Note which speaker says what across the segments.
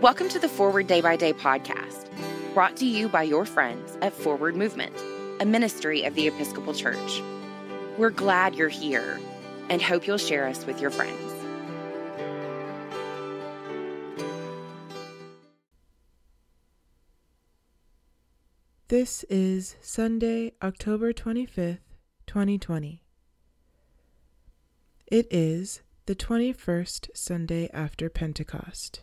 Speaker 1: Welcome to the Forward Day by Day podcast, brought to you by your friends at Forward Movement, a ministry of the Episcopal Church. We're glad you're here and hope you'll share us with your friends.
Speaker 2: This is Sunday, October 25th, 2020. It is the 21st Sunday after Pentecost.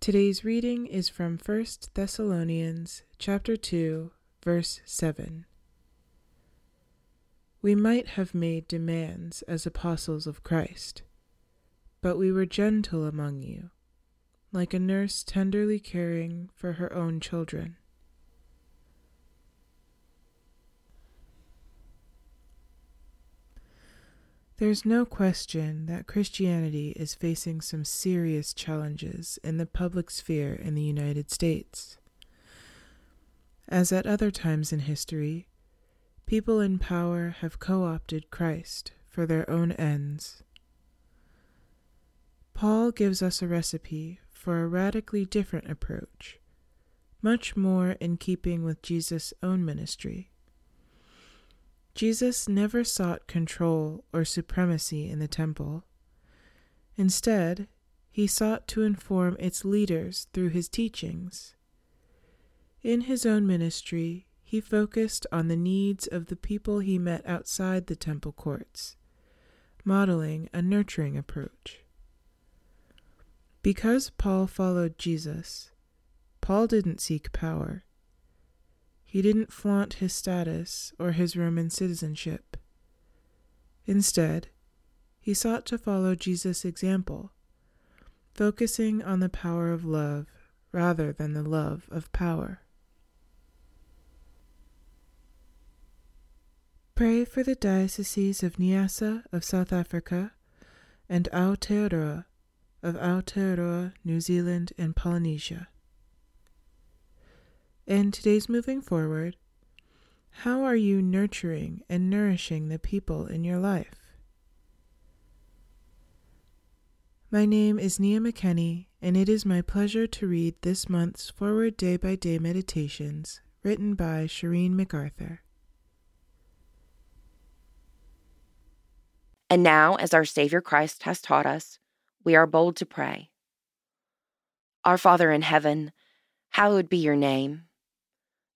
Speaker 2: Today's reading is from 1 Thessalonians chapter 2, verse 7. We might have made demands as apostles of Christ, but we were gentle among you like a nurse tenderly caring for her own children. There's no question that Christianity is facing some serious challenges in the public sphere in the United States. As at other times in history, people in power have co opted Christ for their own ends. Paul gives us a recipe for a radically different approach, much more in keeping with Jesus' own ministry. Jesus never sought control or supremacy in the temple. Instead, he sought to inform its leaders through his teachings. In his own ministry, he focused on the needs of the people he met outside the temple courts, modeling a nurturing approach. Because Paul followed Jesus, Paul didn't seek power. He didn't flaunt his status or his Roman citizenship. Instead, he sought to follow Jesus' example, focusing on the power of love rather than the love of power. Pray for the dioceses of Niassa of South Africa and Aotearoa of Aotearoa, New Zealand, and Polynesia. And today's moving forward, how are you nurturing and nourishing the people in your life? My name is Nia McKenney, and it is my pleasure to read this month's Forward Day by Day Meditations written by Shireen MacArthur.
Speaker 1: And now, as our Savior Christ has taught us, we are bold to pray. Our Father in heaven, hallowed be your name.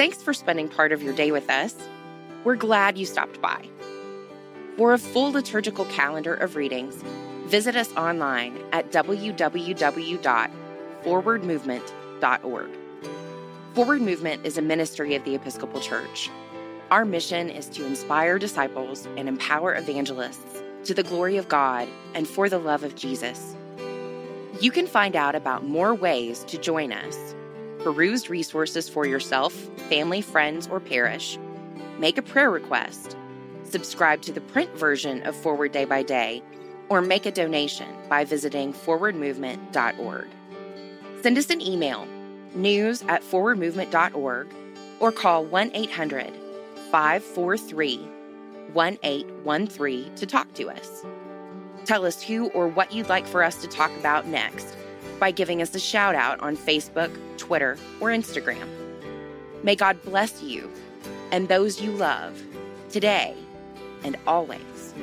Speaker 1: Thanks for spending part of your day with us. We're glad you stopped by. For a full liturgical calendar of readings, visit us online at www.forwardmovement.org. Forward Movement is a ministry of the Episcopal Church. Our mission is to inspire disciples and empower evangelists to the glory of God and for the love of Jesus. You can find out about more ways to join us, peruse resources for yourself, family, friends, or parish, make a prayer request, subscribe to the print version of Forward Day by Day, or make a donation by visiting forwardmovement.org. Send us an email, news at forwardmovement.org, or call 1 800 543 1813 to talk to us. Tell us who or what you'd like for us to talk about next by giving us a shout out on Facebook, Twitter, or Instagram. May God bless you and those you love today and always.